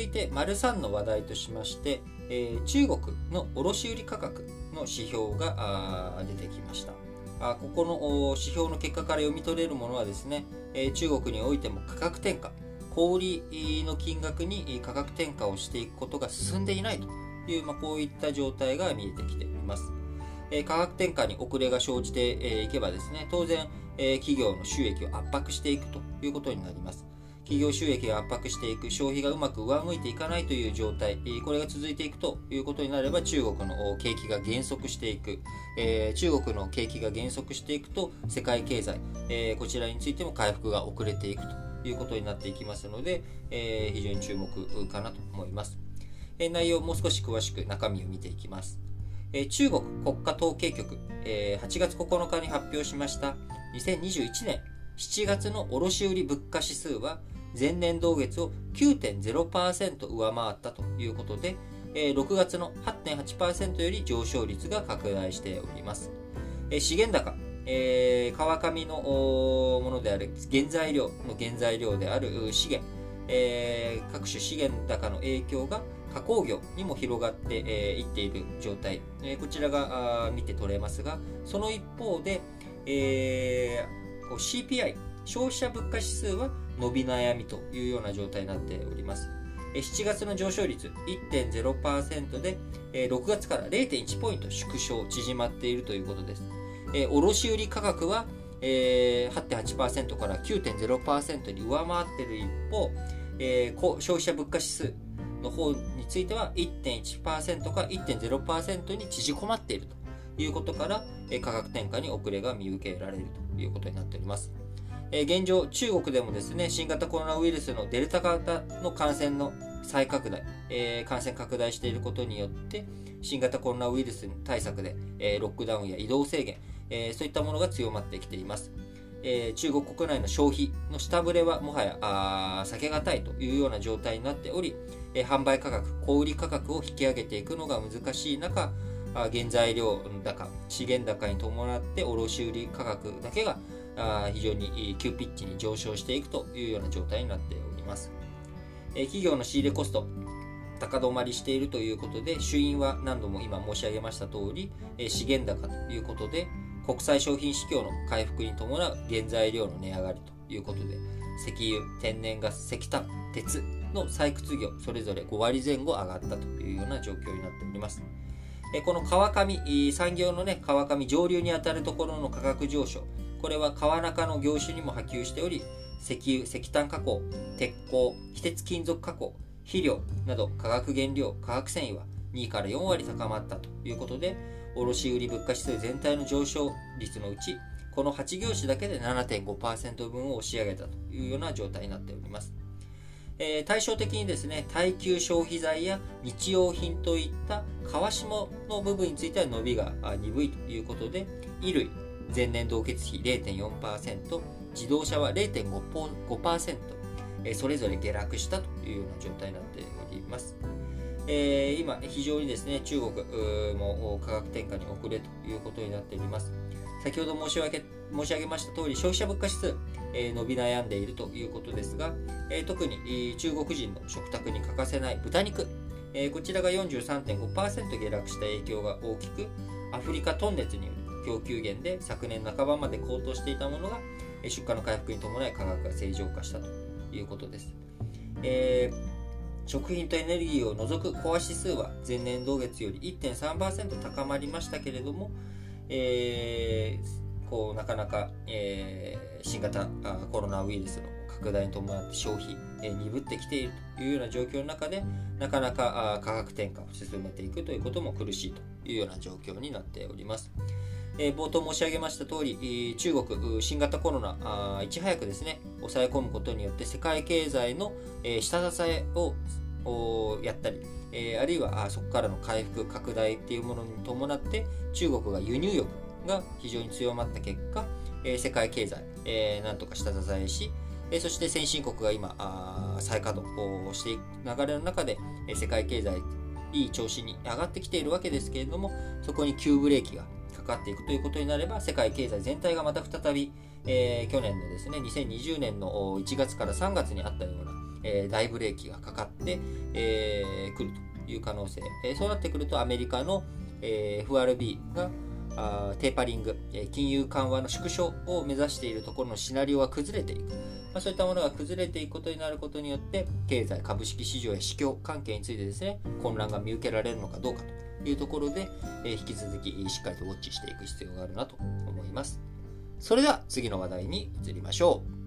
続いて、丸3の話題としまして、えー、中国の卸売価格の指標が出てきました。あここの指標の結果から読み取れるものはですね、えー、中国においても価格転嫁、小売の金額に価格転嫁をしていくことが進んでいないという、まあ、こういった状態が見えてきています。え価格転嫁に遅れが生じていけばですね、当然、え企業の収益を圧迫していくということになります。企業収益が圧迫していく、消費がうまく上向いていかないという状態、これが続いていくということになれば、中国の景気が減速していく、え中国の景気が減速していくと、世界経済、えこちらについても回復が遅れていくということになっていきますので、え非常に注目かなと思います。え内容をもう少し詳しく中身を見ていきます。え中国国家統計局、え8月9日に発表しました2021年7月の卸売物価指数は前年同月を9.0%上回ったということで、6月の8.8%より上昇率が拡大しております。資源高、えー、川上のものである原材料の原材料である資源、えー、各種資源高の影響が加工業にも広がってい、えー、っている状態、えー、こちらが見て取れますが、その一方で、えー、CPI、消費者物価指数は伸び悩みというような状態になっております。7月の上昇率1.0%で、6月から0.1ポイント縮小、縮まっているということです。卸売価格は8.8%から9.0%に上回っている一方、消費者物価指数の方については1.1%から1.0%に縮こまっているということから、価格転嫁に遅れが見受けられるということになっております。現状、中国でもですね、新型コロナウイルスのデルタ型の感染の再拡大、えー、感染拡大していることによって、新型コロナウイルス対策で、えー、ロックダウンや移動制限、えー、そういったものが強まってきています。え中国国内の消費の下振れはもはやあ避けがたいというような状態になっており、え販売価格、小売価格を引き上げていくのが難しい中、原材料高、資源高に伴って卸売価格だけがあ非常に急ピッチに上昇していくというような状態になっております。え企業の仕入れコスト、高止まりしているということで、主因は何度も今申し上げました通り、え資源高ということで、国際商品市況の回復に伴う原材料の値上がりということで、石油、天然ガス、石炭、鉄の採掘業、それぞれ5割前後上がったというような状況になっております。この川上、産業のね、川上上流にあたるところの価格上昇、これは川中の業種にも波及しており、石油、石炭加工、鉄鋼、非鉄金属加工、肥料など化学原料、化学繊維は2から4割高まったということで、卸売物価指数全体の上昇率のうち、この8業種だけで7.5%分を押し上げたというような状態になっております。えー、対照的にですね、耐久消費財や日用品といった川下の部分については伸びが鈍いということで、衣類、前年同月比0.4%、自動車は0.5%、えそれぞれ下落したというような状態になっております。えー、今、非常にですね、中国も価格転嫁に遅れということになっております。先ほど申し上げ申し上げました通り、消費者物価指数、えー、伸び悩んでいるということですが、えー、特に、中国人の食卓に欠かせない豚肉、えこちらが43.5%下落した影響が大きく、アフリカトンネツによる供給源で昨年半ばまで高騰していたものが出荷の回復に伴い価格が正常化したということです。えー、食品とエネルギーを除くコア指数は前年同月より1.3%高まりましたけれども、えー、こうなかなか、えー、新型コロナウイルスの拡大に伴って消費、鈍ってきているというような状況の中でなかなか価格転嫁を進めていくということも苦しいというような状況になっております。え、冒頭申し上げました通り、中国、新型コロナ、いち早くですね、抑え込むことによって世界経済の、え、下支えをやったり、え、あるいはそこからの回復、拡大っていうものに伴って、中国が輸入欲が非常に強まった結果、え、世界経済、え、なんとか下支えし、え、そして先進国が今、再稼働をしていく流れの中で、え、世界経済、いい調子に上がってきているわけですけれども、そこに急ブレーキがかかっていくということになれば、世界経済全体がまた再び、えー、去年のですね、2020年の1月から3月にあったような、えー、大ブレーキがかかって、えー、くるという可能性、えー、そうなってくるとアメリカの、えー、FRB があテーパリング、え金融緩和の縮小を目指しているところのシナリオが崩れていく、まあ、そういったものが崩れていくことになることによって経済株式市場や市況関係についてですね混乱が見受けられるのかどうかと。いうところで、え引き続きしっかりとウォッチしていく必要があるなと思います。それでは次の話題に移りましょう。